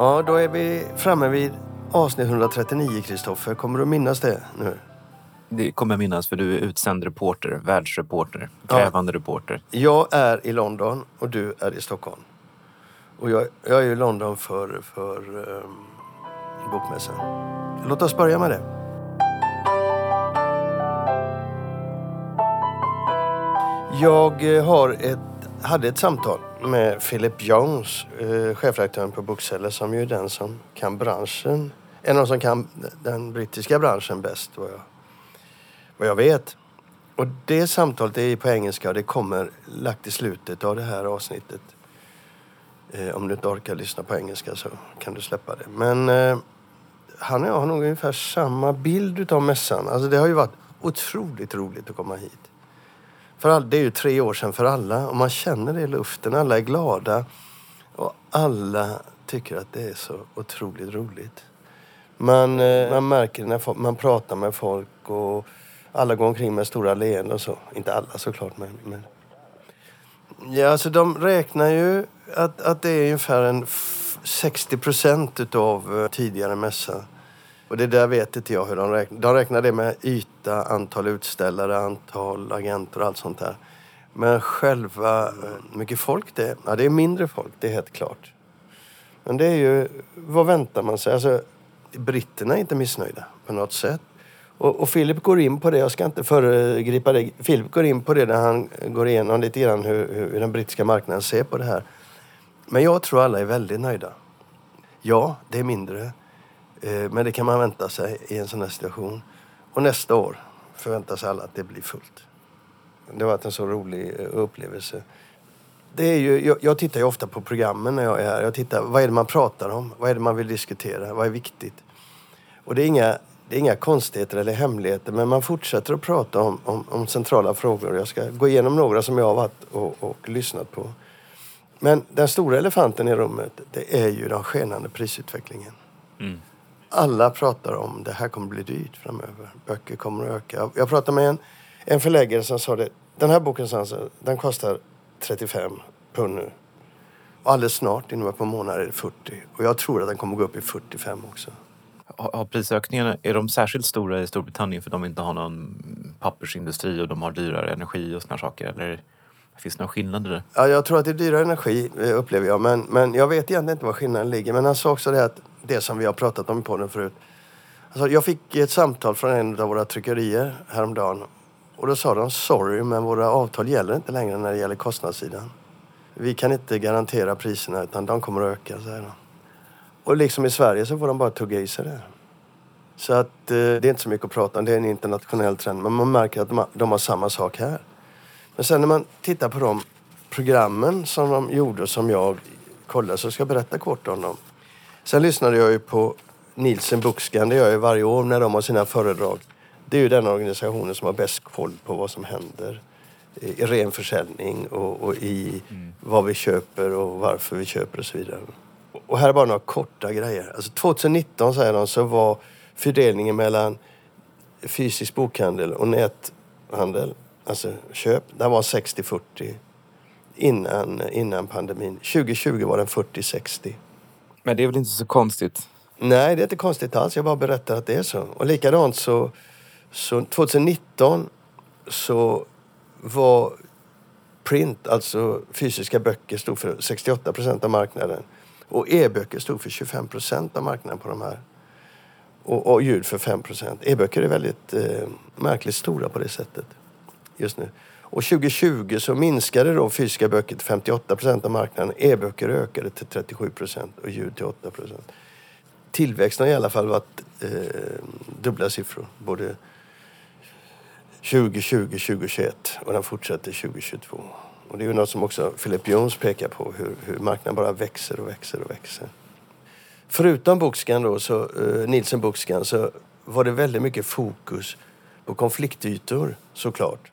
Ja, då är vi framme vid avsnitt 139, Kristoffer. Kommer du minnas det nu? Det kommer jag minnas för du är utsänd reporter, världsreporter, krävande reporter. Jag är i London och du är i Stockholm. Och jag, jag är i London för, för um, bokmässan. Låt oss börja med det. Jag eh, har ett, hade ett samtal med Philip Jones, eh, chefredaktören på Bookseller, som ju är den som kan branschen. En av de som kan den brittiska branschen bäst, vad jag, vad jag vet. Och det samtalet är på engelska och det kommer lagt i slutet av det här avsnittet. Eh, om du inte orkar lyssna på engelska så kan du släppa det. Men eh, han och jag har nog ungefär samma bild av mässan. Alltså det har ju varit otroligt roligt att komma hit. För all, det är ju tre år sedan för alla och man känner det i luften. Alla är glada och alla tycker att det är så otroligt roligt. Man, eh, man märker när man pratar med folk och alla går omkring med stora leenden och så. Inte alla såklart men, men... Ja, alltså de räknar ju att, att det är ungefär en 60 procent utav eh, tidigare mässa. Och det där vet inte jag hur de räknar. De räknar det med yta, antal utställare, antal agenter och allt sånt där. Men själva, hur mycket folk det är, ja det är mindre folk, det är helt klart. Men det är ju, vad väntar man sig? Alltså, britterna är inte missnöjda på något sätt. Och, och Philip går in på det, jag ska inte föregripa det. Philip går in på det när han går igenom lite grann hur, hur den brittiska marknaden ser på det här. Men jag tror alla är väldigt nöjda. Ja, det är mindre. Eh, men det kan man vänta sig i en sån här situation. Och nästa år förväntar sig alla att det blir fullt. Det har varit en så rolig eh, upplevelse. Det är ju, jag, jag, tittar ju ofta på programmen när jag är här. Jag tittar, vad är det man pratar om? Vad är det man vill diskutera? Vad är viktigt? Och det är inga, det är inga konstigheter eller hemligheter men man fortsätter att prata om, om, om centrala frågor. Jag ska gå igenom några som jag har varit och, och lyssnat på. Men den stora elefanten i rummet, det är ju den skenande prisutvecklingen. Mm. Alla pratar om det här kommer bli dyrt framöver. Böcker kommer att öka. Jag pratade med en, en förläggare som sa det. Den här boken den kostar 35 pund nu. Och alldeles snart, inom ett par månader, är det 40. Och jag tror att den kommer gå upp i 45 också. Har prisökningarna, är de särskilt stora i Storbritannien för de inte har någon pappersindustri och de har dyrare energi och såna saker? Eller Finns det några skillnader där? Ja, jag tror att det är dyrare energi, eh, upplever jag. Men, men jag vet egentligen inte var skillnaden ligger. Men han sa också det att det som vi har pratat om i podden förut. Alltså, jag fick ett samtal från en av våra tryckerier häromdagen. Och då sa de, sorry men våra avtal gäller inte längre när det gäller kostnadssidan. Vi kan inte garantera priserna utan de kommer att öka, säger de. Och liksom i Sverige så får de bara tugga i sig det. Så att eh, det är inte så mycket att prata om, det är en internationell trend. Men man märker att de har, de har samma sak här. Men sen när man tittar på de programmen som de gjorde som jag kollade så ska jag berätta kort om dem. Sen lyssnade jag ju på Nielsen Bookscan, det gör jag varje år när de har sina föredrag. Det är ju den organisationen som har bäst koll på vad som händer i ren försäljning och, och i mm. vad vi köper och varför vi köper och så vidare. Och här är bara några korta grejer. Alltså 2019 säger de så var fördelningen mellan fysisk bokhandel och näthandel alltså köp, den var 60-40 innan, innan pandemin. 2020 var den 40-60. Men det är väl inte så konstigt? Nej, det är inte konstigt alls. Jag bara berättar att det är så. Och likadant så, så 2019 så var print, alltså fysiska böcker, stod för 68 procent av marknaden. Och e-böcker stod för 25 procent av marknaden på de här. Och, och ljud för 5 procent. E-böcker är väldigt eh, märkligt stora på det sättet just nu. Och 2020 så minskade då fysiska böcker till 58 procent av marknaden. E-böcker ökade till 37 procent och ljud till 8 procent. Tillväxten har i alla fall varit eh, dubbla siffror. Både 2020, 2021 och den fortsätter 2022. Och det är ju något som också Philip Jones pekar på, hur, hur marknaden bara växer och växer och växer. Förutom Bookscan då, så, eh, Nielsen Bookscan, så var det väldigt mycket fokus på konfliktytor såklart.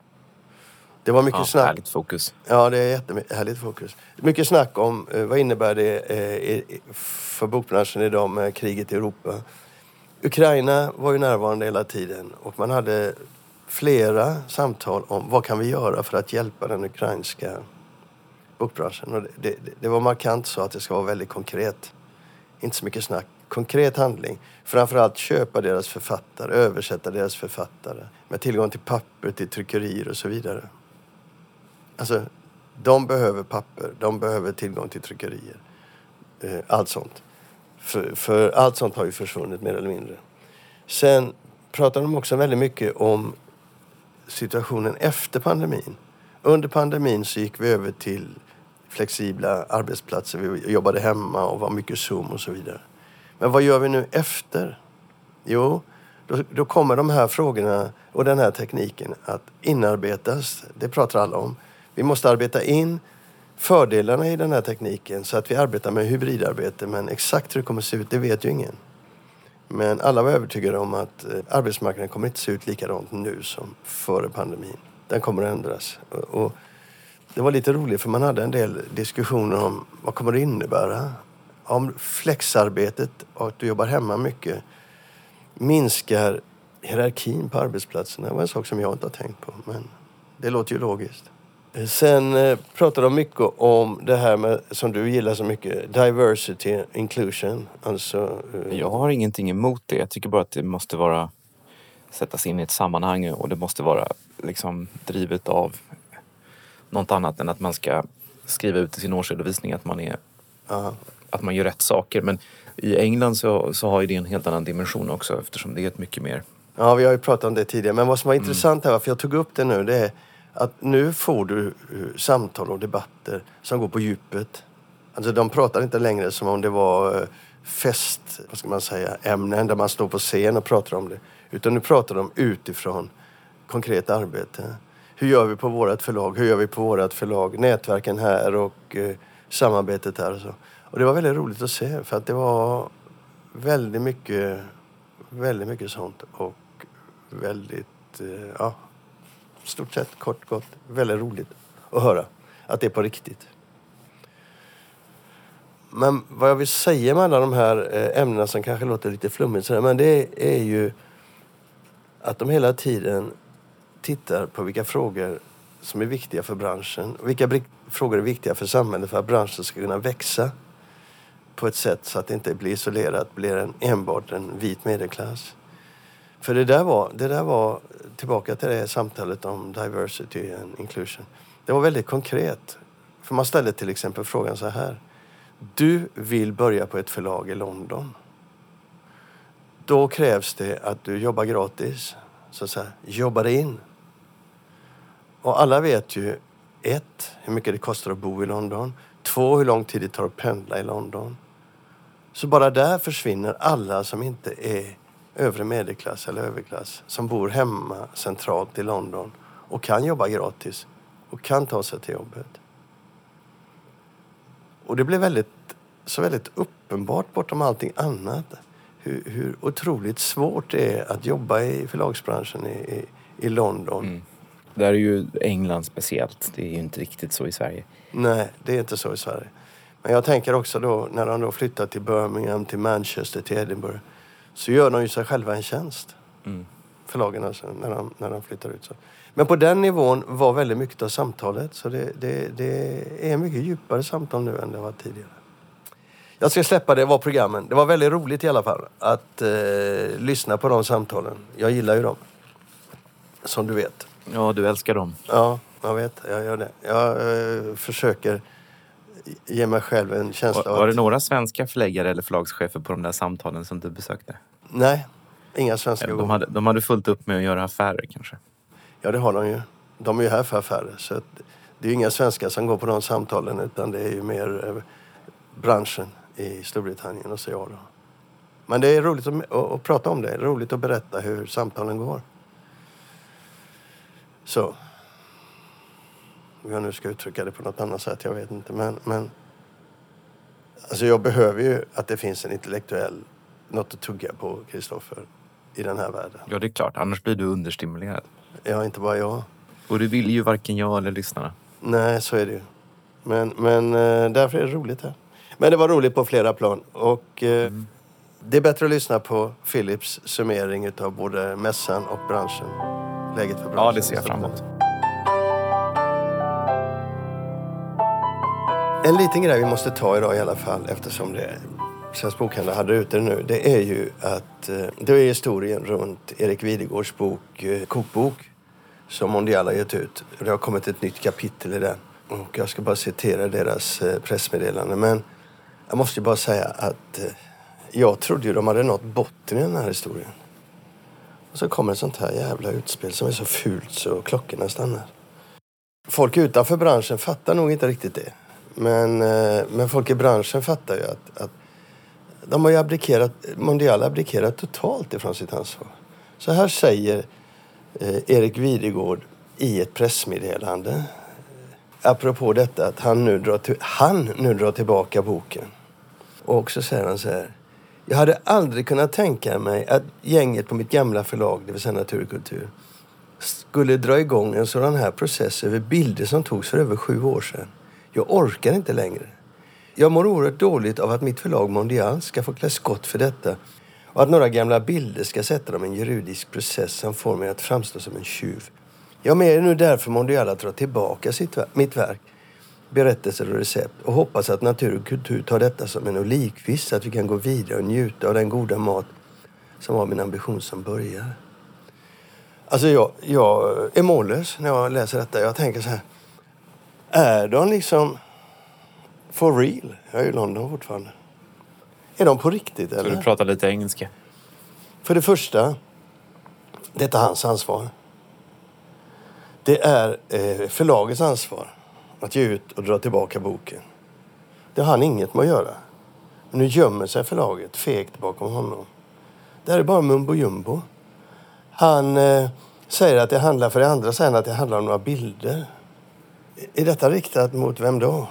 Det var mycket ja, snack. Härligt fokus. Ja, det är jättehärligt fokus. Mycket snack om eh, vad innebär det eh, för bokbranschen idag med kriget i Europa. Ukraina var ju närvarande hela tiden och man hade flera samtal om vad kan vi göra för att hjälpa den ukrainska bokbranschen. Och det, det, det var markant så att det ska vara väldigt konkret Inte så mycket snack. Konkret handling. Framförallt köpa deras författare, översätta deras författare. Med tillgång till papper, till tryckerier och så vidare. Alltså, de behöver papper, de behöver tillgång till tryckerier. Eh, allt sånt. För, för allt sånt har ju försvunnit mer eller mindre. Sen pratar de också väldigt mycket om situationen efter pandemin. Under pandemin så gick vi över till flexibla arbetsplatser. Vi jobbade hemma och var mycket Zoom och så vidare. Men vad gör vi nu efter? Jo, då, då kommer de här frågorna och den här tekniken att inarbetas. Det pratar alla om. Vi måste arbeta in fördelarna i den här tekniken så att vi arbetar med hybridarbete. Men exakt hur det kommer att se ut, det vet ju ingen. Men alla var övertygade om att eh, arbetsmarknaden kommer inte se ut likadant nu som före pandemin. Den kommer att ändras. Och det var lite roligt för man hade en del diskussioner om vad kommer det innebära? Om flexarbetet och att du jobbar hemma mycket minskar hierarkin på arbetsplatserna. Det var en sak som jag inte har tänkt på, men det låter ju logiskt. Sen eh, pratar de mycket om det här med, som du gillar så mycket, diversity inclusion. Alltså, eh... Jag har ingenting emot det. Jag tycker bara att det måste vara sättas in i ett sammanhang och det måste vara liksom drivet av något annat än att man ska skriva ut i sin årsredovisning att man, är, uh. att man gör rätt saker. Men i England så, så har ju det en helt annan dimension också eftersom det är ett mycket mer... Ja, vi har ju pratat om det tidigare. Men vad som var mm. intressant här, varför jag tog upp det nu, det är att nu får du eh, samtal och debatter som går på djupet. Alltså de pratar inte längre som om det var eh, fest, vad ska man säga, ämnen där man står på scen och pratar om det. Utan nu pratar de utifrån konkret arbete. Hur gör vi på vårt förlag? Hur gör vi på vårt förlag? Nätverken här och eh, samarbetet här och så. Och det var väldigt roligt att se för att det var väldigt mycket, väldigt mycket sånt och väldigt, ja, stort sett kort gott väldigt roligt att höra att det är på riktigt. Men vad jag vill säga med alla de här eh, ämnena som kanske låter lite flummigt sådär, men det är ju att de hela tiden tittar på vilka frågor som är viktiga för branschen och vilka frågor är viktiga för samhället för att branschen ska kunna växa på ett sätt så att det inte blir isolerat, blir en, enbart en vit medelklass. För det där var, det där var tillbaka till det samtalet om diversity and inclusion. Det var väldigt konkret. För man ställde till exempel frågan så här. Du vill börja på ett förlag i London. Då krävs det att du jobbar gratis. Så att säga, jobbar dig in. Och alla vet ju ett, hur mycket det kostar att bo i London. Två, hur lång tid det tar att pendla i London. Så bara där försvinner alla som inte är övre medelklass eller överklass som bor hemma centralt i London och kan jobba gratis och kan ta sig till jobbet. Och det blev väldigt, så väldigt uppenbart bortom allting annat hur, hur otroligt svårt det är att jobba i förlagsbranschen i, i, i London. Mm. Där är ju England speciellt. Det är ju inte riktigt så i Sverige. Nej, det är inte så i Sverige. Men jag tänker också då när de då flyttar till Birmingham, till Manchester, till Edinburgh så gör de ju sig själva en tjänst. Mm. Förlagen alltså, när de, när de flyttar ut. Så. Men på den nivån var väldigt mycket av samtalet. Så det, det, det är mycket djupare samtal nu än det var tidigare. Jag ska släppa det, var programmen. Det var väldigt roligt i alla fall att eh, lyssna på de samtalen. Jag gillar ju dem. Som du vet. Ja, du älskar dem. Ja, jag vet. Jag gör det. Jag eh, försöker ge mig själv en känsla var, av Var det några svenska förläggare eller förlagschefer på de där samtalen som du besökte? Nej, inga svenska. De hade, de hade fullt upp med att göra affärer kanske? Ja, det har de ju. De är ju här för affärer. Så det är ju inga svenskar som går på de samtalen utan det är ju mer eh, branschen i Storbritannien och så jag då. Men det är roligt att, att, att prata om det. Det är roligt att berätta hur samtalen går. Så. Hur jag nu ska uttrycka det på något annat sätt, jag vet inte. Men, men alltså jag behöver ju att det finns en intellektuell, något att tugga på, Kristoffer, i den här världen. Ja, det är klart. Annars blir du understimulerad. Ja, inte bara jag. Och det vill ju varken jag eller lyssnarna. Nej, så är det ju. Men, men eh, därför är det roligt här. Men det var roligt på flera plan. Och eh, mm. det är bättre att lyssna på Philips summering av både mässan och branschen. Läget för branschen. Ja, det ser jag fram emot. En liten grej vi måste ta idag i alla fall eftersom det Svensk Bokhandel hade ute nu, det är ju att eh, det är historien runt Erik Videgårds bok eh, Kokbok som Mondial har gett ut. Det har kommit ett nytt kapitel i den. Och jag ska bara citera deras eh, pressmeddelande. Men jag måste ju bara säga att jag trodde ju de hade nått botten i den här historien. Och så kommer ett sånt här jävla utspel som är så fult så klockorna stannar. Folk utanför branschen fattar nog inte riktigt det. Men, men folk i branschen fattar ju att, att de har ju abdikerat, Mondial abdikerat totalt ifrån sitt ansvar. Så här säger eh, Erik Videgård i ett pressmeddelande eh, apropå detta att han nu drar, till, han nu drar tillbaka boken. Och så säger han så här. Jag hade aldrig kunnat tänka mig att gänget på mitt gamla förlag, det vill säga Naturkultur, skulle dra igång en sådan här process över bilder som togs för över sju år sedan. Jag orkar inte längre. Jag mår oerhört dåligt av att mitt förlag Mondial ska få klä skott för detta och att några gamla bilder ska sätta dem i en juridisk process som får mig att framstå som en tjuv. Jag är nu därför Mondial att dra tillbaka sitt, mitt verk, berättelser och recept och hoppas att Natur och kultur tar detta som en olikvist så att vi kan gå vidare och njuta av den goda mat som var min ambition som började. Alltså jag, jag är mållös när jag läser detta. Jag tänker så här. Är de liksom for real? Jag är i London fortfarande. Är de på riktigt eller? du prata lite engelska? För det första, detta är hans ansvar. Det är eh, förlagets ansvar att ge ut och dra tillbaka boken. Det har han inget med att göra. Men nu gömmer sig förlaget fegt bakom honom. Det här är bara mumbo jumbo. Han eh, säger att det handlar, för det andra säger att det handlar om några bilder. Är detta riktat mot vem då?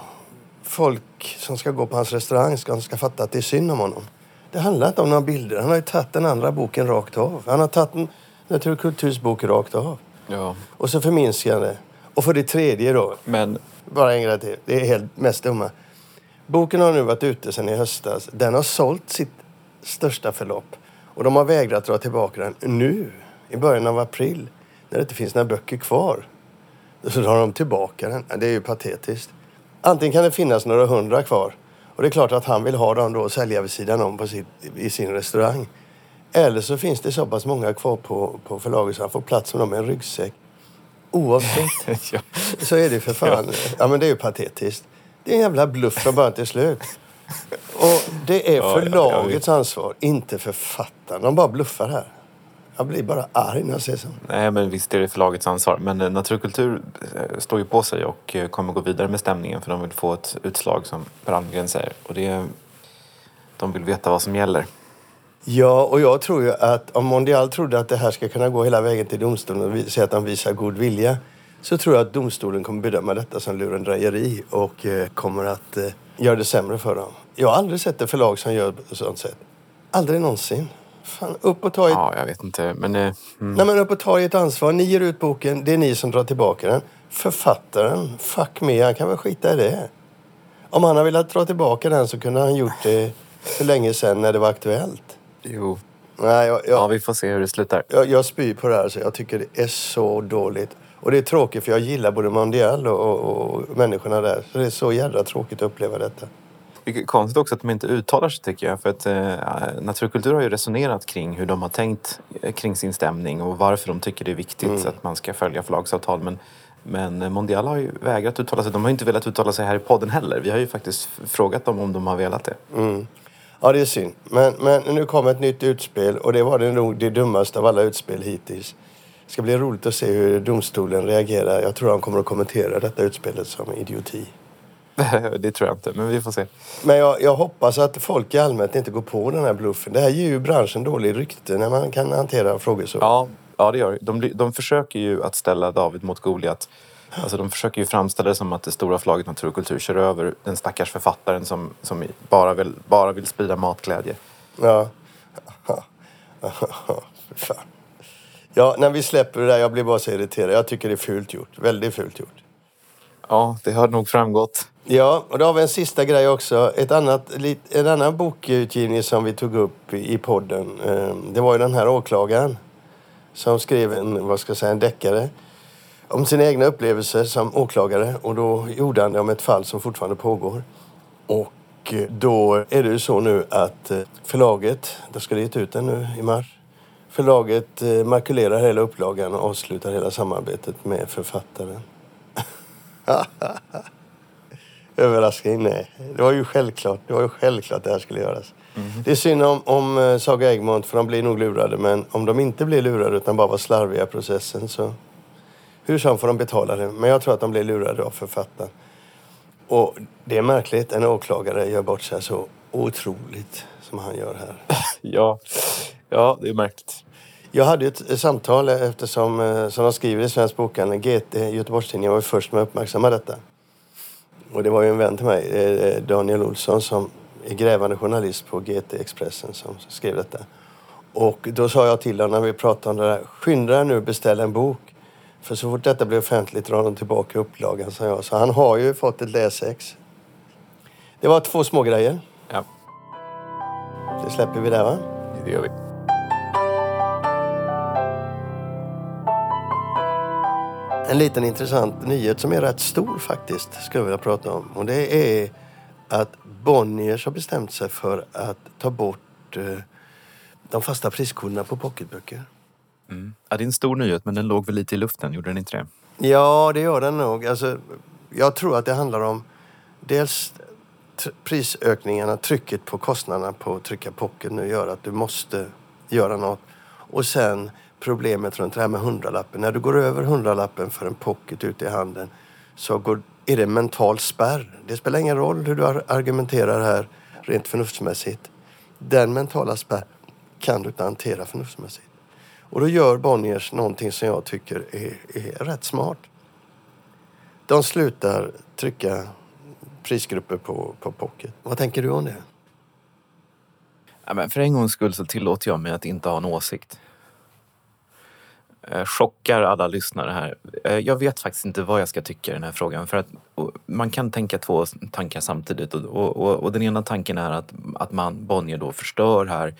Folk som ska gå på hans restaurang ska, ska fatta att det är synd om honom. Det handlar inte om några bilder. Han har ju tagit den andra boken rakt av. Han har tagit en Natur och kulturs bok rakt av. Ja. Och så förminskar han det. Och för det tredje då, Men bara en grej till. Det är helt mest dumma. Boken har nu varit ute sedan i höstas. Den har sålt sitt största förlopp. Och de har vägrat dra tillbaka den nu, i början av april, när det inte finns några böcker kvar. Så drar de tillbaka den. Det är ju patetiskt. Antingen kan det finnas några hundra kvar. Och det är klart att han vill ha dem då och sälja vid sidan om på sitt, i sin restaurang. Eller så finns det så pass många kvar på, på förlaget så han får plats med dem i en ryggsäck. Oavsett ja. så är det för fan. Ja, men det är ju patetiskt. Det är en jävla bluff från början till slut. Och det är Ja, ja, förlagets ansvar, inte författaren. De bara bluffar här. Jag blir bara arg när jag ser sånt. Nej, men visst är det förlagets ansvar. Men eh, Naturkultur eh, står ju på sig och eh, kommer gå vidare med stämningen för de vill få ett utslag som Per Almgren säger. Och det, de vill veta vad som gäller. Ja, och jag tror ju att om Mondial trodde att det här ska kunna gå hela vägen till domstolen och säga att de visar god vilja så tror jag att domstolen kommer bedöma detta som lurendrejeri och kommer att göra det sämre för dem. Jag har aldrig sett ett förlag som gör på sånt sätt. Aldrig någonsin. Fan, upp och ta ett Ja, jag vet inte. Men eh, mm, Nej men upp och ta ert ansvar. Ni ger ut boken, det är ni som drar tillbaka den. Författaren, fuck me, han kan väl skita i det. Om han har velat dra tillbaka den så kunde han gjort det för länge sedan när det var aktuellt. jo. Nej, jag, Ja, jag, vi får se hur det slutar. jag, jag spyr på det här så jag tycker det är så dåligt. Och det är tråkigt för jag gillar både Mondial och, och, och människorna där. Så det är så jädra tråkigt att uppleva detta. Konstigt också att de inte uttalar sig tycker jag. För att eh, Naturkultur har ju resonerat kring hur de har tänkt eh, kring sin stämning och varför de tycker det är viktigt att man ska följa förlagsavtal. Men, men Mondial har ju vägrat uttala sig. De har ju inte velat uttala sig här i podden heller. Vi har ju faktiskt frågat dem om de har velat det. Ja, det är synd. Men, men nu kommer ett nytt utspel och det var det nog det dummaste av alla utspel hittills. Det ska bli roligt att se hur domstolen reagerar. Jag tror han kommer att kommentera detta utspelet som idioti. det tror jag inte, men vi får se. Men jag, jag hoppas att folk i allmänhet inte går på den här bluffen. Det här ger ju branschen dålig rykte när man kan hantera frågor så. Ja, ja det gör det. De, försöker ju att ställa David mot Goliat. Alltså de försöker ju framställa det som att det stora förlaget Natur och kultur kör över den stackars författaren som, som bara, vill, bara vill sprida matglädje. Ja. Fan. Ja, när vi släpper det där, jag blir bara så irriterad. Jag tycker det är fult gjort. Väldigt fult gjort. Ja, det har nog framgått. Ja, och då har vi en sista grej också. Ett annat, en annan bokutgivning som vi tog upp i podden. Ehm, det var ju den här åklagaren som skrev en, vad ska jag säga, en deckare om sina egna upplevelser som åklagare. Och då gjorde han det om ett fall som fortfarande pågår. Och eh, då är det ju så nu att eh, förlaget, de ska gett ut den nu i mars. Förlaget eh, makulerar hela upplagan och avslutar hela samarbetet med författaren. Överraskning? Nej. Det var ju självklart. Det var ju självklart det här skulle göras. Mm. Det är synd om, om Saga Egmont för de blir nog lurade. Men om de inte blir lurade utan bara var slarviga i processen så... Hur som får de betala det. Men jag tror att de blir lurade av författaren. Och det är märkligt. En åklagare gör bort sig så otroligt som han gör här. ja. ja, det är märkligt. Jag hade ett samtal eftersom, eh, som de skriver i Svensk Bokhandel, GT, Göteborgstidningen var först med att uppmärksamma detta. Och det var ju en vän till mig, eh, Daniel Olsson, som är grävande journalist på GT Expressen som skrev detta. Och då sa jag till honom när vi pratade om det där, skynda nu beställa en bok. För så fort detta blir offentligt drar de tillbaka upplagan, sa jag. Så han har ju fått ett läsex. Det var två små grejer. Ja. Det släpper vi där va? Det gör vi. En liten intressant nyhet som är rätt stor faktiskt, skulle jag vilja prata om. Och det är att Bonniers har bestämt sig för att ta bort eh, de fasta priskoderna på pocketböcker. Mm. Ja, det är en stor nyhet, men den låg väl lite i luften, gjorde den inte det? Ja, det gör den nog. Alltså, jag tror att det handlar om dels prisökningarna, trycket på kostnaderna på att trycka pocket nu gör att du måste göra något. Och sen problemet runt det här med hundralappen. När du går över hundralappen för en pocket ute i handen så går, är det en mental spärr. Det spelar ingen roll hur du argumenterar här rent förnuftsmässigt. Den mentala spärren kan du inte hantera förnuftsmässigt. Och då gör Bonniers någonting som jag tycker är, är rätt smart. De slutar trycka prisgrupper på, på pocket. Vad tänker du om det? Ja, men för en gångs skull så tillåter jag mig att inte ha en åsikt. Eh, chockar alla lyssnare här. Eh, jag vet faktiskt inte vad jag ska tycka i den här frågan. För att man kan tänka två tankar samtidigt. Och, och, och den ena tanken är att, att man, Bonnier då förstör här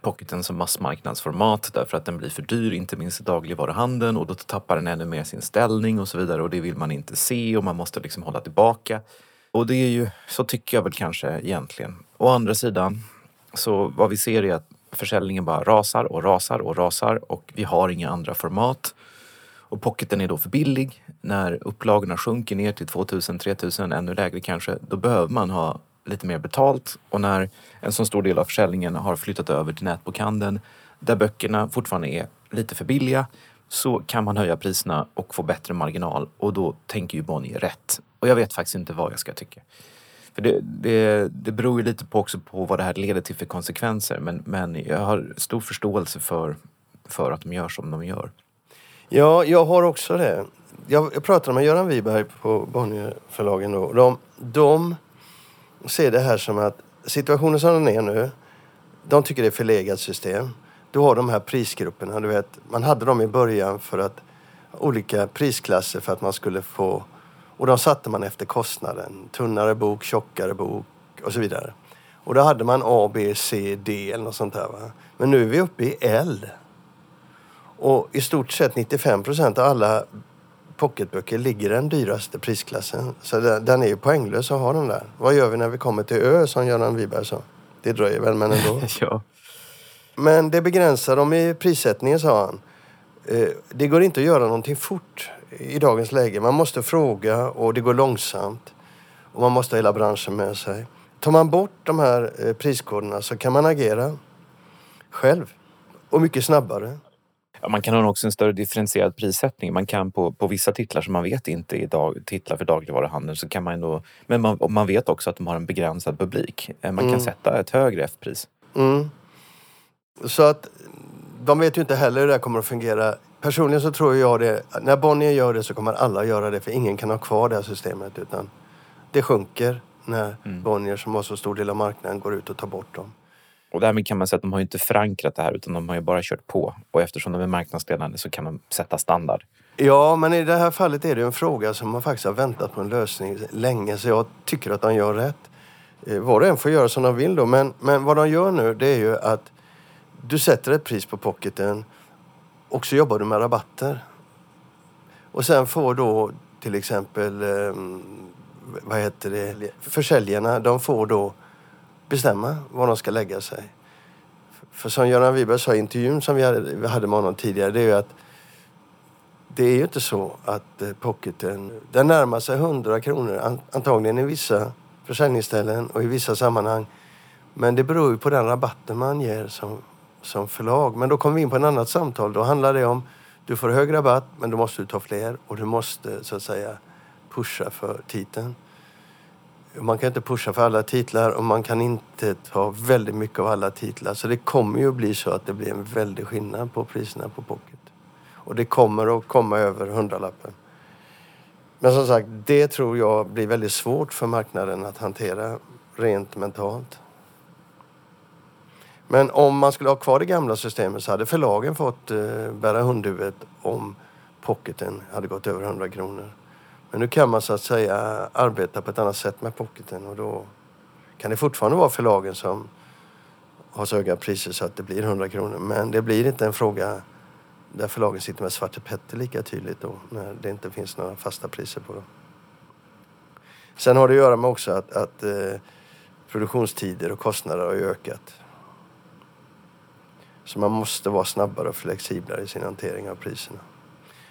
pocketen som massmarknadsformat därför att den blir för dyr, inte minst i dagligvaruhandeln och då tappar den ännu mer sin ställning och så vidare och det vill man inte se och man måste liksom hålla tillbaka. Och det är ju, så tycker jag väl kanske egentligen. Å andra sidan, så vad vi ser är att försäljningen bara rasar och rasar och rasar och vi har inga andra format. Och pocketen är då för billig. När upplagorna sjunker ner till 2000, 3000, ännu lägre kanske, då behöver man ha lite mer betalt och när en så stor del av försäljningen har flyttat över till nätbokhandeln där böckerna fortfarande är lite för billiga så kan man höja priserna och få bättre marginal och då tänker ju Bonnier rätt. Och jag vet faktiskt inte vad jag ska tycka. För det, det, det beror ju lite på också på vad det här leder till för konsekvenser men, men jag har stor förståelse för, för att de gör som de gör. Ja, jag har också det. Jag, jag pratade med Göran Wiberg på Bonnierförlagen då. De, de ser det här som att situationen som den är nu, de tycker det är förlegat system. Du har de här prisgrupperna, du vet, man hade dem i början för att olika prisklasser för att man skulle få och de satte man efter kostnaden. Tunnare bok, tjockare bok och så vidare. Och då hade man A, B, C, D eller något sånt där. Va? Men nu är vi uppe i L. Och i stort sett 95 procent av alla pocketböcker ligger i den dyraste prisklassen. Så den är ju poänglös att ha den där. Vad gör vi när vi kommer till Ö, som Göran Wiberg sa? Det dröjer väl, men ändå. ja. Men det begränsar dem i prissättningen, sa han. Eh, det går inte att göra någonting fort i dagens läge. Man måste fråga och det går långsamt. Och man måste ha hela branschen med sig. Tar man bort de här eh, priskoderna så kan man agera själv och mycket snabbare. Ja, man kan ha också en större differentierad prissättning. Man kan på, på vissa titlar som man vet inte är dag, titlar för dagligvaruhandeln så kan man ändå... Men man, man vet också att de har en begränsad publik. Eh, man kan mm. sätta ett högre F-pris. Mm. Så att de vet ju inte heller hur det här kommer att fungera. Personligen så tror jag det. När Bonnier gör det så kommer alla göra det för ingen kan ha kvar det här systemet utan det sjunker när mm. Bonnier som har så stor del av marknaden går ut och tar bort dem. Och därmed kan man säga att de har inte förankrat det här utan de har ju bara kört på. Och eftersom de är marknadsledande så kan de sätta standard. Ja, men i det här fallet är det en fråga som man faktiskt har väntat på en lösning länge. Så jag tycker att de gör rätt. Eh, var och en får göra som de vill då. Men, men vad de gör nu det är ju att du sätter ett pris på pocketen och så jobbar du med rabatter. Och sen får då till exempel, eh, vad heter det, försäljarna, de får då bestämma var de ska lägga sig. För som Göran Wiberg sa i intervjun som vi hade, vi hade med honom tidigare, det är ju att det är ju inte så att eh, pocketen, den närmar sig 100 kronor antagligen i vissa försäljningsställen och i vissa sammanhang. Men det beror ju på den rabatten man ger som, som förlag. Men då kom vi in på ett annat samtal. Då handlade det om du får hög rabatt men då måste du ta fler och du måste så att säga pusha för titeln. Man kan inte pusha för alla titlar och man kan inte ta väldigt mycket av alla titlar. Så det kommer ju att bli så att det blir en väldig skillnad på priserna på Pocket. Och det kommer att komma över hundralappen. Men som sagt, det tror jag blir väldigt svårt för marknaden att hantera rent mentalt. Men om man skulle ha kvar det gamla systemet så hade förlagen fått eh, bära hundhuvudet om pocketen hade gått över 100 kronor. Men nu kan man så att säga arbeta på ett annat sätt med pocketen och då kan det fortfarande vara förlagen som har så höga priser så att det blir 100 kronor. Men det blir inte en fråga där förlagen sitter med Svarte Petter lika tydligt då när det inte finns några fasta priser på dem. Sen har det att göra med också att, att eh, produktionstider och kostnader har ökat. Så man måste vara snabbare och flexiblare i sin hantering av priserna.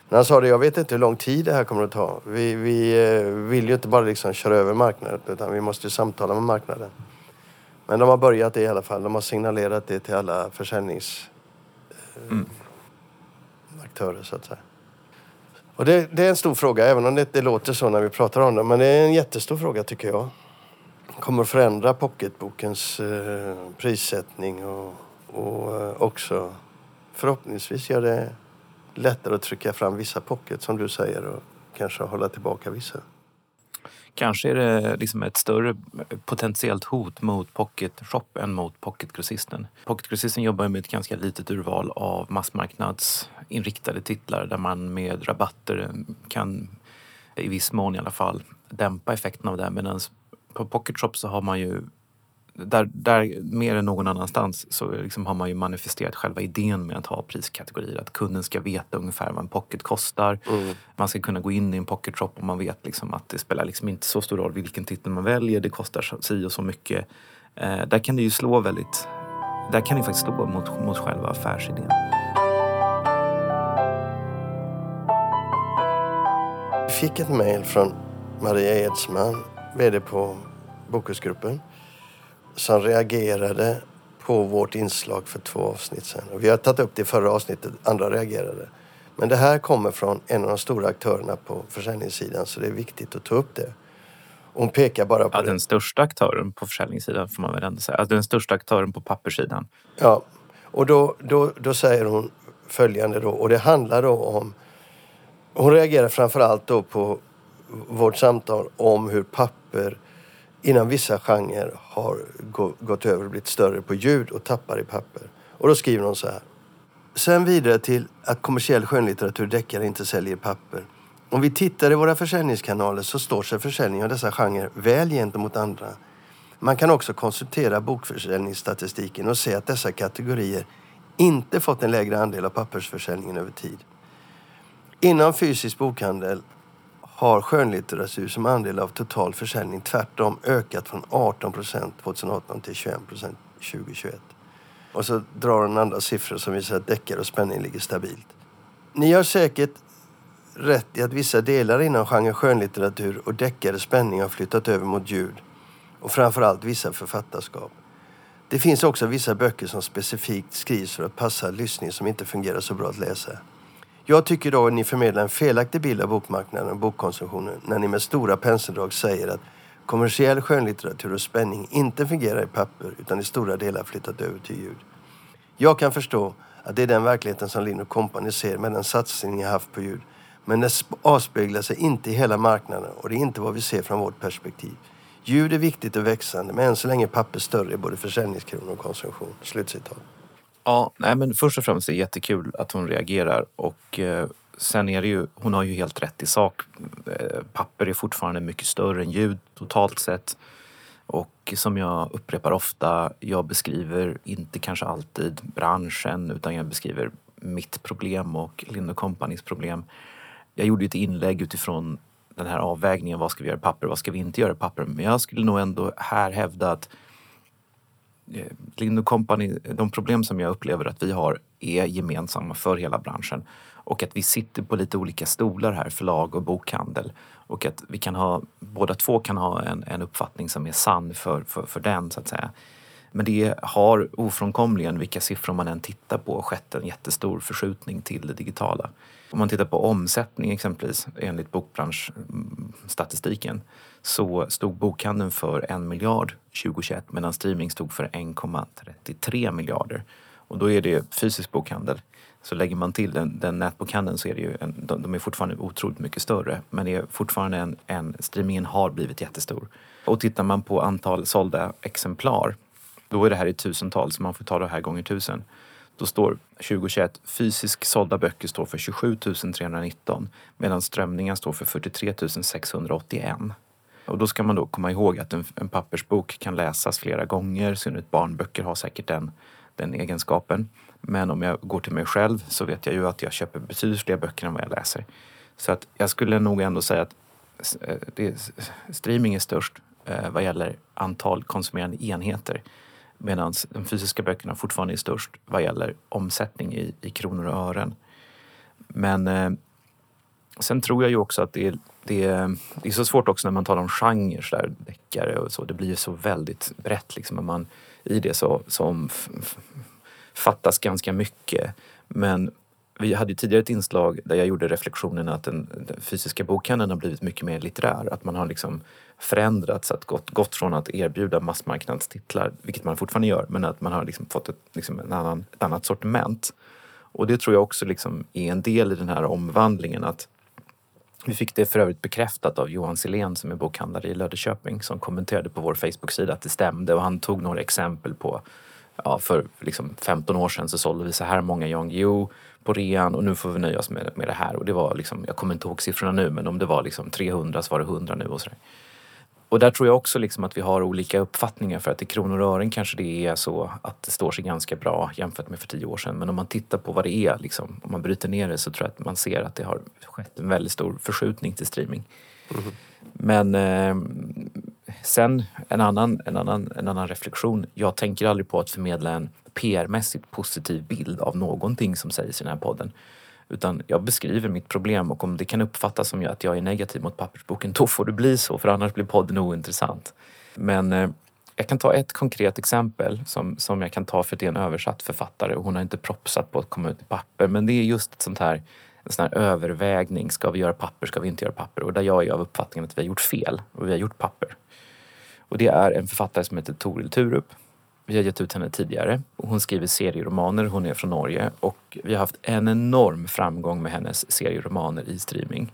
Men han sa det, jag vet inte hur lång tid det här kommer att ta. Vi, vi eh, vill ju inte bara liksom köra över marknaden utan vi måste ju samtala med marknaden. Men de har börjat det i alla fall. De har signalerat det till alla försäljnings... Mm aktörer så att säga. Och det, det, är en stor fråga, även om det inte låter så när vi pratar om det. Men det är en jättestor fråga tycker jag. Kommer att förändra pocketbokens eh, prissättning och, och eh, också förhoppningsvis gör det lättare att trycka fram vissa pocket som du säger och kanske hålla tillbaka vissa. Kanske är det liksom ett större eh, potentiellt hot mot Pocket Shop än mot Pocketgrossisten. Pocketgrossisten jobbar med ett ganska litet urval av massmarknadsinriktade titlar där man med rabatter eh, kan, i viss mån i alla fall, dämpa effekten av det. Medan på Pocket Shop så har man ju där, där mer än någon annanstans så liksom har man ju manifesterat själva idén med att ha priskategorier. Att kunden ska veta ungefär vad en pocket kostar. Mm. Man ska kunna gå in i en pocket shop och man vet liksom att det spelar liksom inte så stor roll vilken titel man väljer. Det kostar si och så mycket. Eh, där kan det ju slå väldigt... Där kan det faktiskt slå mot, mot själva affärsidén. Jag fick ett mejl från Maria Edsman, VD på Bokhusgruppen som reagerade på vårt inslag för två avsnitt sedan. Och vi har tagit upp det i förra avsnittet, andra reagerade. Men det här kommer från en av de stora aktörerna på försäljningssidan så det är viktigt att ta upp det. Hon pekar bara på ja, det. Den största aktören på försäljningssidan får man väl ändå säga. Alltså den största aktören på papperssidan. Ja, och då, då, då säger hon följande då och det handlar då om hon reagerar framförallt då på vårt samtal om hur papper innan vissa genrer har gått över och blivit större på ljud och tappar i papper. Och då skriver hon så här. Sen vidare till att kommersiell skönlitteratur deckare inte säljer papper. Om vi tittar i våra försäljningskanaler så står sig försäljningen av dessa genrer väl gentemot andra. Man kan också konsultera bokförsäljningsstatistiken och se att dessa kategorier inte fått en lägre andel av pappersförsäljningen över tid. Inom fysisk bokhandel har skönlitteratur som andel av total försäljning tvärtom ökat från 18 procent 2018 till 21 procent 2021. Och så drar den andra siffror som visar att deckare och spänning ligger stabilt. Ni har säkert rätt i att vissa delar inom genren skönlitteratur och deckare spänning har flyttat över mot ljud och framförallt vissa författarskap. Det finns också vissa böcker som specifikt skrivs för att passa lyssning som inte fungerar så bra att läsa. Jag tycker då att ni förmedlar en felaktig bild av bokmarknaden och bokkonsumtionen när ni med stora penseldrag säger att kommersiell skönlitteratur och spänning inte fungerar i papper utan i stora delar flyttat över till ljud. Jag kan förstå att det är den verkligheten som Lind Company ser med den satsning ni haft på ljud. Men det avspeglar sig inte i hela marknaden och det är inte vad vi ser från vårt perspektiv. Ljud är viktigt och växande men än så länge är papper större i både försäljningskronor och konsumtion. Slutcitat. Ja, nej, men först och främst är det jättekul att hon reagerar och eh, sen är det ju, hon har ju helt rätt i sak. Eh, papper är fortfarande mycket större än ljud totalt sett. Och som jag upprepar ofta, jag beskriver inte kanske alltid branschen utan jag beskriver mitt problem och Lind Companys problem. Jag gjorde ett inlägg utifrån den här avvägningen, vad ska vi göra i papper, vad ska vi inte göra i papper? Men jag skulle nog ändå här hävda att Eh, Lind Company, de problem som jag upplever att vi har är gemensamma för hela branschen. Och att vi sitter på lite olika stolar här, förlag och bokhandel. Och att vi kan ha, båda två kan ha en, en uppfattning som är sann för, för, för den så att säga. Men det har ofrånkomligen, vilka siffror man än tittar på, skett en jättestor förskjutning till det digitala. Om man tittar på omsättning exempelvis enligt bokbranschstatistiken så stod bokhandeln för en miljard 2021 medan streaming stod för 1,33 miljarder. Och då är det fysisk bokhandel. Så lägger man till den, den nätbokhandeln så är det ju en, de, de är fortfarande otroligt mycket större. Men det är fortfarande en, en, streamingen har blivit jättestor. Och tittar man på antal sålda exemplar då är det här i tusental så man får ta det här gånger tusen. Då står 2021 fysiskt sålda böcker står för 27 319 medan strömningar står för 43 681. Och då ska man då komma ihåg att en, en pappersbok kan läsas flera gånger, i synnerhet barnböcker har säkert den, den egenskapen. Men om jag går till mig själv så vet jag ju att jag köper betydligt fler böcker än vad jag läser. Så att jag skulle nog ändå säga att eh, det, streaming är störst eh, vad gäller antal konsumerande enheter. Medan de fysiska böckerna fortfarande är störst vad gäller omsättning i, i kronor och ören. Men eh, sen tror jag ju också att det är, det, är, det är så svårt också när man talar om genrer, där, deckare och så. Det blir ju så väldigt brett liksom. Man, I det så som fattas ganska mycket. Men vi hade tidigare ett inslag där jag gjorde reflektionen att den, den fysiska bokhandeln har blivit mycket mer litterär. Att man har liksom förändrats, att gått, gått från att erbjuda massmarknadstitlar, vilket man fortfarande gör, men att man har liksom fått ett, liksom en annan, ett annat sortiment. Och det tror jag också liksom är en del i den här omvandlingen. att vi fick det för övrigt bekräftat av Johan Silén som är bokhandlare i Löddeköping som kommenterade på vår Facebook-sida att det stämde och han tog några exempel på ja, för liksom 15 år sedan så sålde vi så här många Jan Guillou på rean och nu får vi nöja oss med, med det här. Och det var liksom, jag kommer inte ihåg siffrorna nu men om det var liksom 300 så var det 100 nu och sådär. Och där tror jag också liksom att vi har olika uppfattningar för att i kronor och ören kanske det är så att det står sig ganska bra jämfört med för tio år sedan. Men om man tittar på vad det är, liksom, om man bryter ner det så tror jag att man ser att det har skett en väldigt stor förskjutning till streaming. Mm. Men eh, sen en annan, en, annan, en annan reflektion. Jag tänker aldrig på att förmedla en PR-mässigt positiv bild av någonting som sägs i den här podden. Utan jag beskriver mitt problem och om det kan uppfattas som att jag är negativ mot pappersboken, då får det bli så för annars blir podden ointressant. Men eh, jag kan ta ett konkret exempel som, som jag kan ta för det är en översatt författare och hon har inte propsat på att komma ut i papper. Men det är just ett sånt här, en sån här övervägning. Ska vi göra papper? Ska vi inte göra papper? Och där jag är av uppfattningen att vi har gjort fel och vi har gjort papper. Och det är en författare som heter Toril Turup vi har gett ut henne tidigare. Hon skriver serieromaner, hon är från Norge och vi har haft en enorm framgång med hennes serieromaner i streaming.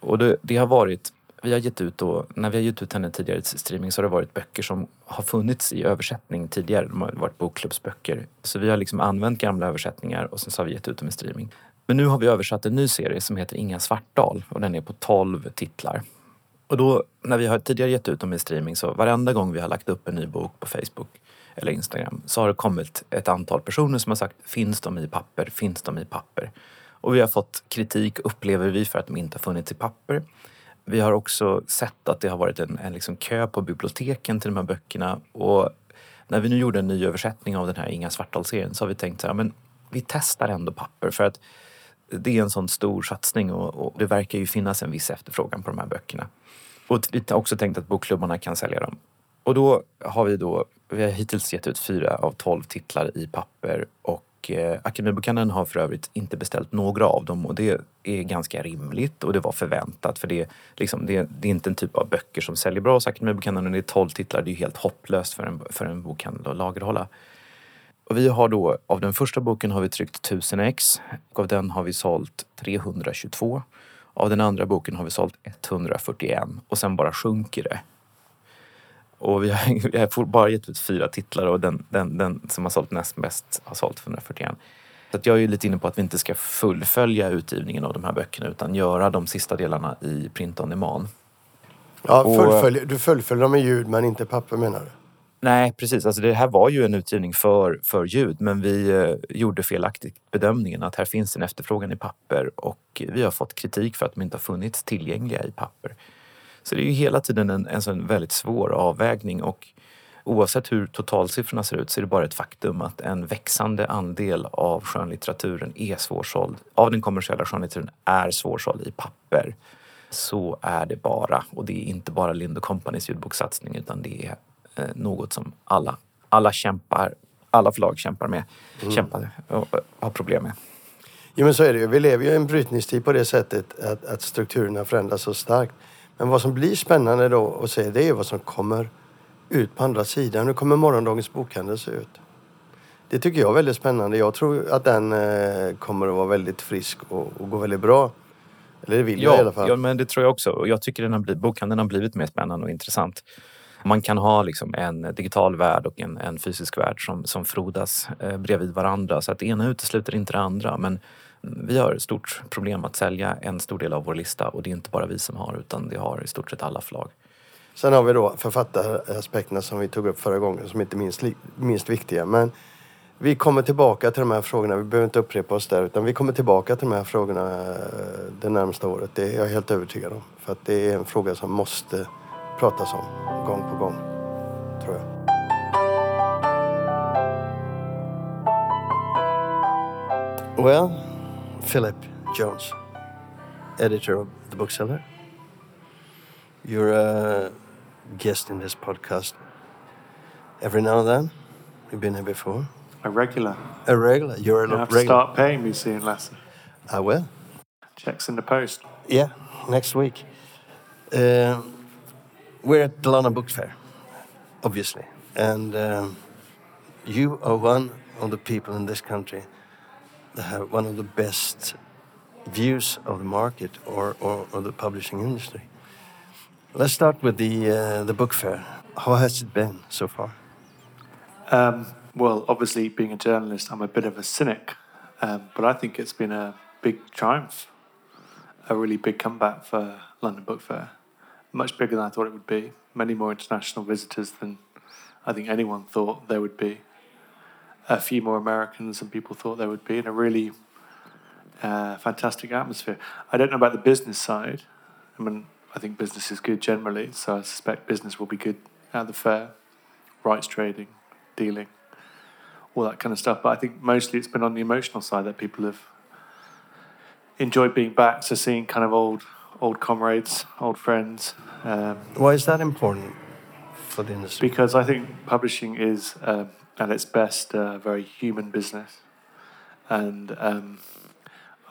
Och det, det har varit, vi har gett ut då, när vi har gett ut henne tidigare i streaming så har det varit böcker som har funnits i översättning tidigare. De har varit bokklubbsböcker. Så vi har liksom använt gamla översättningar och sen så har vi gett ut dem i streaming. Men nu har vi översatt en ny serie som heter Inga Svartdal och den är på 12 titlar. Och då när vi har tidigare gett ut dem i streaming så varenda gång vi har lagt upp en ny bok på Facebook eller Instagram så har det kommit ett antal personer som har sagt finns de i papper, finns de i papper? Och vi har fått kritik, upplever vi, för att de inte har funnits i papper. Vi har också sett att det har varit en, en liksom kö på biblioteken till de här böckerna och när vi nu gjorde en ny översättning av den här Inga Svartdal-serien så har vi tänkt så här, men vi testar ändå papper för att det är en sån stor satsning och, och det verkar ju finnas en viss efterfrågan på de här böckerna. Och vi har också tänkt att bokklubbarna kan sälja dem. Och då har vi då, vi har hittills gett ut fyra av tolv titlar i papper och eh, Akademibokhandeln har för övrigt inte beställt några av dem och det är ganska rimligt och det var förväntat för det, liksom, det, det är inte en typ av böcker som säljer bra hos Akademibokhandeln. och Det är tolv titlar, det är helt hopplöst för en, för en bokhandel att lagerhålla. Och vi har då, av den första boken har vi tryckt 1000 ex och av den har vi sålt 322. Av den andra boken har vi sålt 141 och sen bara sjunker det. Och vi har, vi har bara gett ut fyra titlar och den, den, den som har sålt näst mest har sålt 141. Så jag är lite inne på att vi inte ska fullfölja utgivningen av de här böckerna utan göra de sista delarna i print on demand. Ja, fullfölj, du fullföljer dem i ljud men inte papper menar du? Nej, precis. Alltså det här var ju en utgivning för, för ljud men vi eh, gjorde felaktigt bedömningen att här finns en efterfrågan i papper och vi har fått kritik för att de inte har funnits tillgängliga i papper. Så det är ju hela tiden en, en sån väldigt svår avvägning och oavsett hur totalsiffrorna ser ut så är det bara ett faktum att en växande andel av skönlitteraturen är svårsåld. Av den kommersiella skönlitteraturen är svårsåld i papper. Så är det bara. Och det är inte bara Lind Companys ljudbokssatsning utan det är något som alla, alla kämpar, alla förlag kämpar med, mm. kämpar och har problem med. Jo men så är det ju. Vi lever ju i en brytningstid på det sättet att, att strukturerna förändras så starkt. Men vad som blir spännande då att se det är vad som kommer ut på andra sidan. Hur kommer morgondagens bokhandel se ut? Det tycker jag är väldigt spännande. Jag tror att den eh, kommer att vara väldigt frisk och, och gå väldigt bra. Eller det vill ja, jag i alla fall. Ja, men det tror jag också. Jag tycker den har blivit, bokhandeln har blivit mer spännande och intressant. Man kan ha liksom en digital värld och en, en fysisk värld som, som frodas eh, bredvid varandra. Så att det ena utesluter inte det andra. Men vi har ett stort problem att sälja en stor del av vår lista och det är inte bara vi som har utan det har i stort sett alla förlag. Sen har vi då författaraspekterna som vi tog upp förra gången som inte är minst, minst viktiga. Men vi kommer tillbaka till de här frågorna. Vi behöver inte upprepa oss där utan vi kommer tillbaka till de här frågorna eh, det närmsta året. Det är jag helt övertygad om. För att det är en fråga som måste pratas om gång på gång, tror jag. Well, Philip Jones, editor of The Bookseller. You're a guest in this podcast every now and then. You've been here before. A regular. A regular. You're a you have regular. to start paying me soon, Lasse. I will. Checks in the post. Yeah, next week. Uh, we're at the London Book Fair, obviously, and um, you are one of the people in this country that have one of the best views of the market or, or, or the publishing industry. Let's start with the uh, the book fair. How has it been so far? Um, well, obviously, being a journalist, I'm a bit of a cynic, um, but I think it's been a big triumph, a really big comeback for London Book Fair. Much bigger than I thought it would be. Many more international visitors than I think anyone thought there would be. A few more Americans than people thought there would be, and a really uh, fantastic atmosphere. I don't know about the business side. I mean, I think business is good generally, so I suspect business will be good at the fair, rights trading, dealing, all that kind of stuff. But I think mostly it's been on the emotional side that people have enjoyed being back, so seeing kind of old old comrades, old friends. Um, Why is that important for the industry? Because I think publishing is, uh, at its best, a very human business, and um,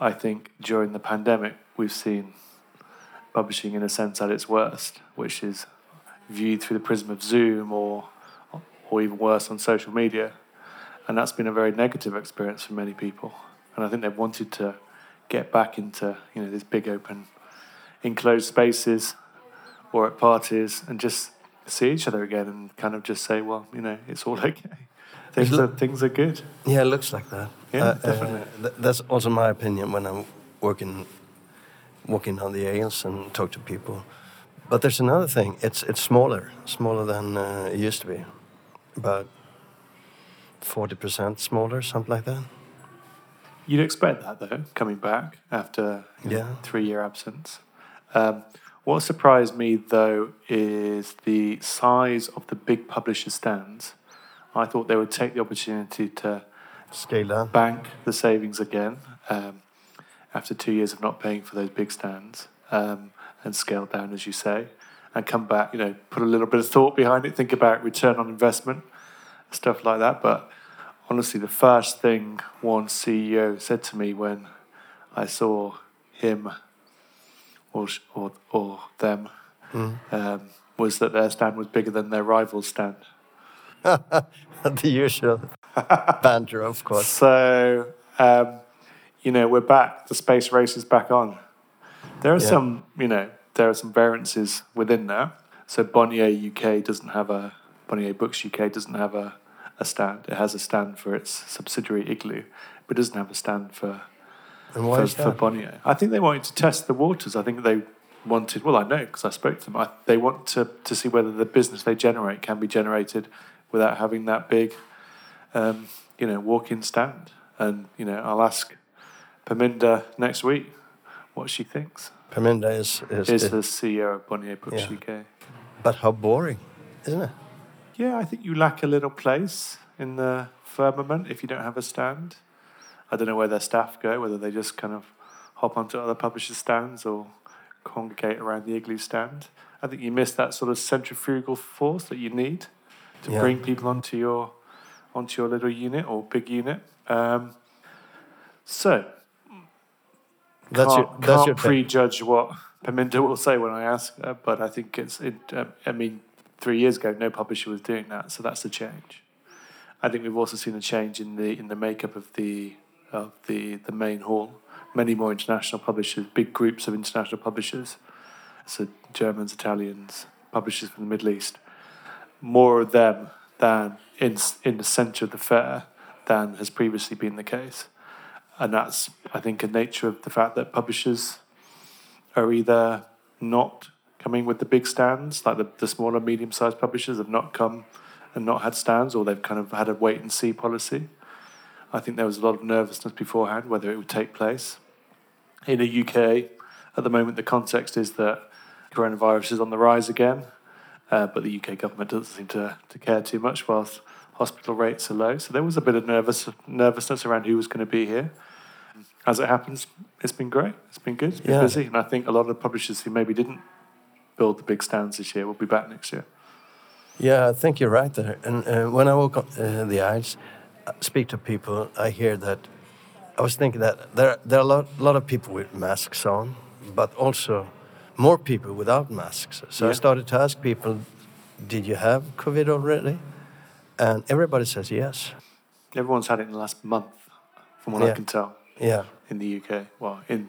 I think during the pandemic we've seen publishing in a sense at its worst, which is viewed through the prism of Zoom or or even worse on social media. And that's been a very negative experience for many people. And I think they've wanted to get back into, you know, these big open enclosed spaces or at parties and just see each other again and kind of just say, well, you know, it's all okay. Things are things are good. Yeah, it looks like that. Yeah, uh, definitely. Uh, th- that's also my opinion when I'm working walking down the aisles and talk to people. But there's another thing. It's it's smaller, smaller than uh, it used to be, about forty percent smaller, something like that. You'd expect that though, coming back after yeah. three year absence. Um, what surprised me though is the size of the big publisher stands. I thought they would take the opportunity to scale down, bank the savings again. Um, after two years of not paying for those big stands um, and scale down, as you say, and come back, you know, put a little bit of thought behind it, think about return on investment, stuff like that. But honestly, the first thing one CEO said to me when I saw him or or, or them mm. um, was that their stand was bigger than their rival's stand. the usual banter, of course. So um, you know, we're back. The space race is back on. There are yeah. some, you know, there are some variances within there. So Bonnier UK doesn't have a Bonnier Books UK doesn't have a, a stand. It has a stand for its subsidiary Igloo, but doesn't have a stand for for, for, Bonnier. I think they wanted to test the waters. I think they wanted. Well, I know because I spoke to them. I, they want to to see whether the business they generate can be generated without having that big, um, you know, walk-in stand. And you know, I'll ask Paminda next week what she thinks. Paminda is is, is the CEO of Bonnier Books yeah. UK. But how boring, isn't it? Yeah, I think you lack a little place in the firmament if you don't have a stand. I don't know where their staff go, whether they just kind of hop onto other publishers' stands or congregate around the igloo stand. I think you miss that sort of centrifugal force that you need to Yeah. bring people onto your onto your little unit or big unit. Um, so That's can't, your, that's can't your prejudge what Paminda will say when I ask her, but I think it's. It, uh, I mean, three years ago, no publisher was doing that, so that's a change. I think we've also seen a change in the in the makeup of the of the the main hall. Many more international publishers, big groups of international publishers, so Germans, Italians, publishers from the Middle East. More of them than in in the centre of the fair than has previously been the case and that's I think a nature of the fact that publishers are either not coming with the big stands, like the, the smaller, medium-sized publishers have not come and not had stands, or they've kind of had a wait and see policy. I think there was a lot of nervousness beforehand whether it would take place. In the UK, at the moment, the context is that coronavirus is on the rise again, uh, but the UK government doesn't seem to, to care too much whilst hospital rates are low. So there was a bit of nervous nervousness around who was going to be here. As it happens, it's been great. It's been good. It's been Yeah. busy, and I think a lot of the publishers who maybe didn't build the big stands this year will be back next year. Yeah, I think you're right there. And uh, when I walk up uh, the aisles, uh, speak to people, I hear that. I was thinking that there there are a lot, lot of people with masks on, but also more people without masks. So I started to ask people, "Did you have COVID already?" And everybody says yes. Everyone's had it in the last month, from what I can tell, Yeah, in the UK. Well, in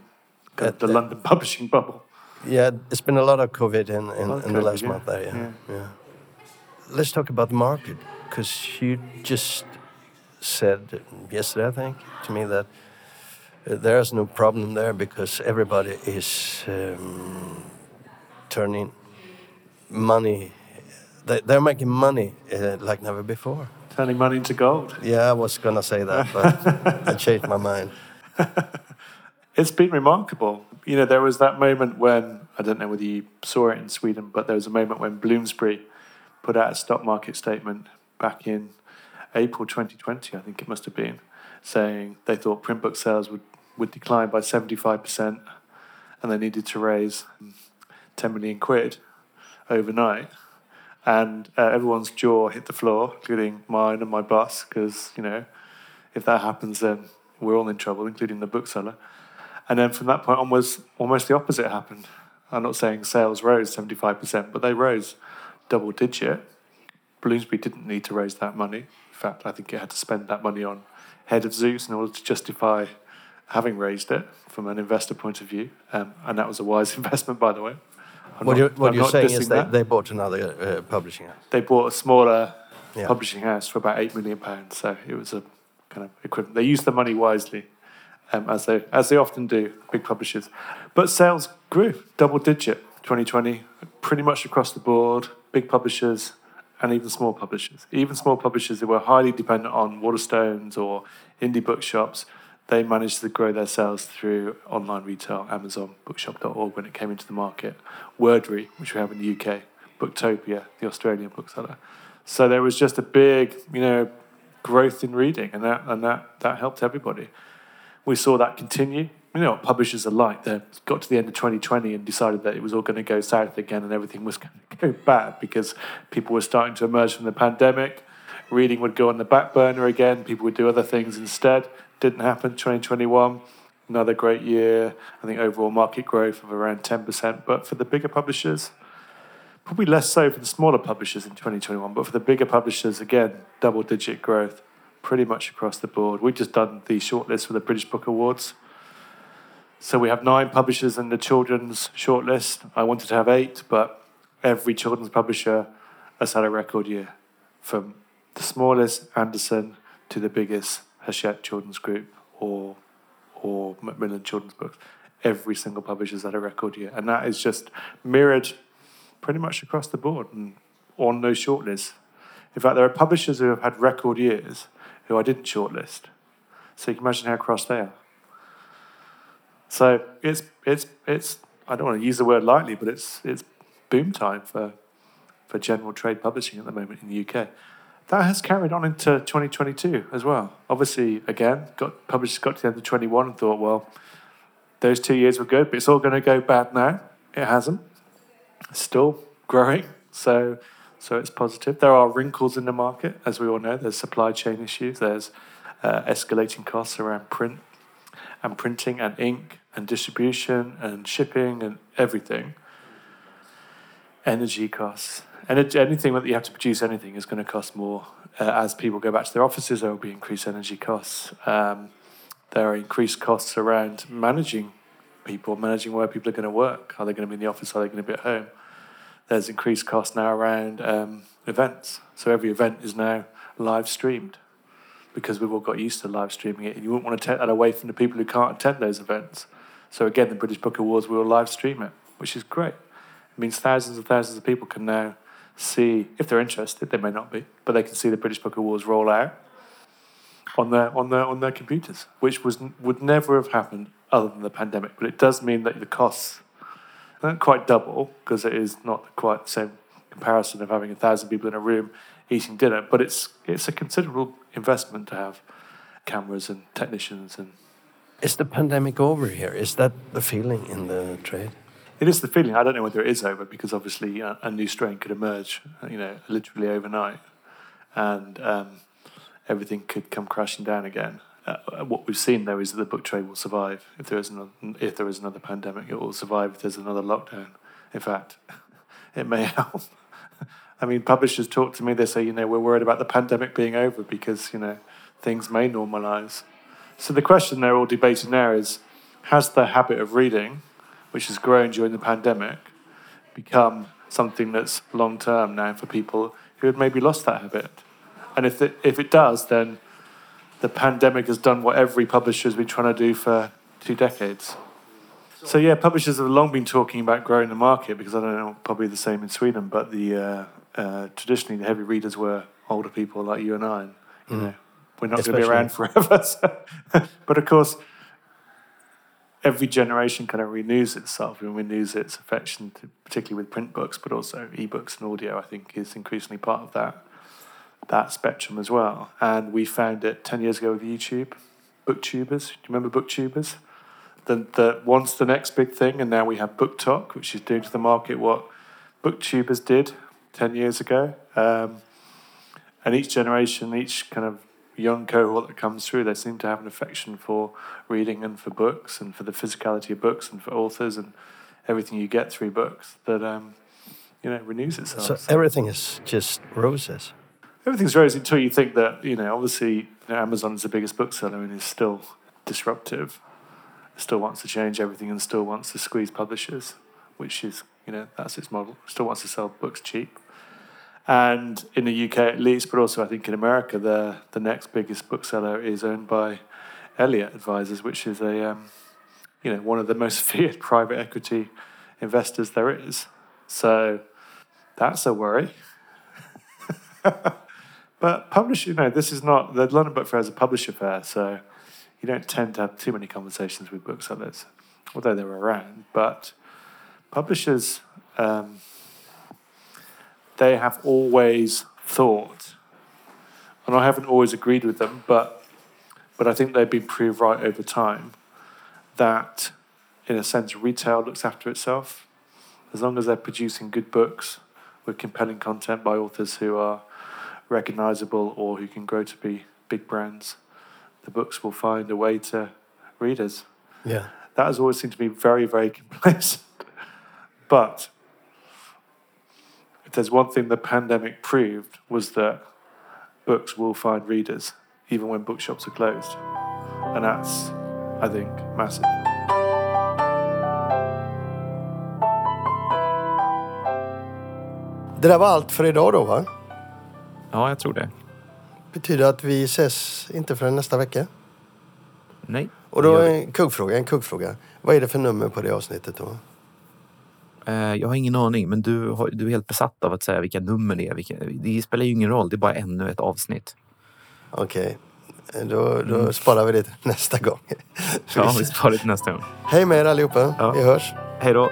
Uh, the uh, London publishing bubble. yeah. It's been a lot of COVID in, in, in the COVID, last yeah. month there. Yeah, Yeah. yeah. Let's talk about the market because you just said yesterday, I think, to me that uh, there's no problem there because everybody is um, turning money. They, they're making money uh, like never before. Turning money into gold. Yeah, I was gonna say that, but I changed my mind. It's been remarkable. You know, there was that moment when, I don't know whether you saw it in Sweden, but there was a moment when Bloomsbury put out a stock market statement back in April 2020, I think it must have been, saying they thought print book sales would, would decline by 75% and they needed to raise 10 million quid overnight. And uh, everyone's jaw hit the floor, including mine and my boss, because, you know, if that happens, then we're all in trouble, including the bookseller. And then from that point onwards, almost the opposite happened. I'm not saying sales rose 75%, but they rose double digit. Bloomsbury didn't need to raise that money. In fact, I think it had to spend that money on head of Zeus in order to justify having raised it from an investor point of view. Um, and that was a wise investment, by the way. I'm What, not- you're, what you're saying is they, that. they bought another uh, publishing house. they bought a smaller Yeah. publishing house for about eight million pounds. So it was a kind of equivalent. They used the money wisely, um, as they as they often do, big publishers. But sales grew double digit 2020, pretty much across the board. Big publishers and even small publishers, even small publishers who were highly dependent on Waterstones or indie bookshops. They managed to grow their sales through online retail, Amazon, Bookshop.org when it came into the market, Wordry, which we have in the UK, Booktopia, the Australian bookseller. So there was just a big, you know, growth in reading, and that and that that helped everybody. We saw that continue. You know what publishers are like. They got to the end of 2020 and decided that it was all going to go south again, and everything was going to go bad because people were starting to emerge from the pandemic. Reading would go on the back burner again. People would do other things instead. Didn't happen. 2021, another great year. I think overall market growth of around 10%. But for the bigger publishers, probably less so for the smaller publishers in 2021, but for the bigger publishers, again, double digit growth pretty much across the board. We've just done the shortlist for the British Book Awards. So we have nine publishers in the children's shortlist. I wanted to have eight, but every children's publisher has had a record year from the smallest Anderson to the biggest Hachette Children's Group or or Macmillan Children's Books. Every single publisher's had a record year, and that is just mirrored pretty much across the board and on those shortlists. In fact, there are publishers who have had record years who I didn't shortlist. So you can imagine how cross they are. So it's it's it's I don't want to use the word lightly, but it's it's boom time for for general trade publishing at the moment in the UK. That has carried on into 2022 as well. Obviously, again, got publishers got to the end of 21 and thought, well, those two years were good, but it's all going to go bad now. It hasn't. It's still growing, so so it's positive. There are wrinkles in the market, as we all know. There's supply chain issues. There's uh, escalating costs around print and printing and ink and distribution and shipping and everything. Energy costs. And anything that you have to produce anything is going to cost more. Uh, as people go back to their offices, there will be increased energy costs. Um, there are increased costs around managing people, managing where people are going to work. Are they going to be in the office? Are they going to be at home? There's increased costs now around um, events. So every event is now live streamed because we've all got used to live streaming it. And you wouldn't want to take that away from the people who can't attend those events. So again, the British Book Awards will live stream it, which is great. It means thousands and thousands of people can now see, if they're interested, they may not be, but they can see the British Book Awards roll out on their on their on their computers, which was would never have happened other than the pandemic. But it does mean that the costs don't quite double because it is not quite the same comparison of having a thousand people in a room eating dinner. But it's it's a considerable investment to have cameras and technicians and. Is the pandemic over here? Is that the feeling in the trade? It is the feeling. I don't know whether it is over because obviously a, a new strain could emerge, you know, literally overnight, and um, everything could come crashing down again. Uh, what we've seen though is that the book trade will survive if there is another, if there is another pandemic. It will survive if there's another lockdown. In fact, it may help. I mean, publishers talk to me. They say, you know, we're worried about the pandemic being over because you know things may normalise. So the question they're all debating now is: Has the habit of reading which has grown during the pandemic, become something that's long term now for people who had maybe lost that habit. And if it, if it does, then the pandemic has done what every publisher has been trying to do for two decades. So yeah, publishers have long been talking about growing the market because I don't know, probably the same in Sweden, but the uh, uh, traditionally the heavy readers were older people like you and I. You mm. know, we're not going to be around forever. So. but of course, every generation kind of renews itself and renews its affection, to, particularly with print books, but also ebooks and audio. I think is increasingly part of that that spectrum as well. And we found it ten years ago with YouTube, booktubers. Do you remember booktubers? The, the once the next big thing, and now we have BookTok, which is doing to the market what booktubers did ten years ago. Um, and each generation, each kind of young cohort that comes through, they seem to have an affection for reading and for books and for the physicality of books and for authors and everything you get through books that um, you know renews itself. So, so everything is just roses. Everything's roses until you think that you know. Obviously, you know, Amazon is the biggest bookseller and is still disruptive. Still wants to change everything and still wants to squeeze publishers, which is you know that's its model. Still wants to sell books cheap and in the UK at least, but also I think in America, the the next biggest bookseller is owned by Elliott Advisors, which is a um, you know one of the most feared private equity investors there is. So that's a worry. but publish, you know, this is not the London Book Fair is a publisher fair, so you don't tend to have too many conversations with booksellers, although they're around. But publishers. Um, they have always thought, and I haven't always agreed with them, but but I think they've been proved right over time that, in a sense, retail looks after itself. As long as they're producing good books with compelling content by authors who are recognizable or who can grow to be big brands, the books will find a way to readers. Yeah. That has always seemed to be very, very complacent. but there's one thing the pandemic proved was that books will find readers even when bookshops are closed. And that's, I think, massive. Det där var allt för idag då va? Ja, jag tror det. Betyder att vi ses inte förrän nästa vecka? Nej. Och då är en kuggfråga, en kuggfråga. Vad är det för nummer på det avsnittet då? Eh, jag har ingen aning, men du, har, du är helt besatt av att säga vilka nummer det är. Vilka, det spelar ju ingen roll, det är bara ännu ett avsnitt. Okej, okay. då, då mm. sparar vi det nästa gång. ja, vi sparar det till nästa gång. Hej med er allihopa, ja. vi hörs. Hej då.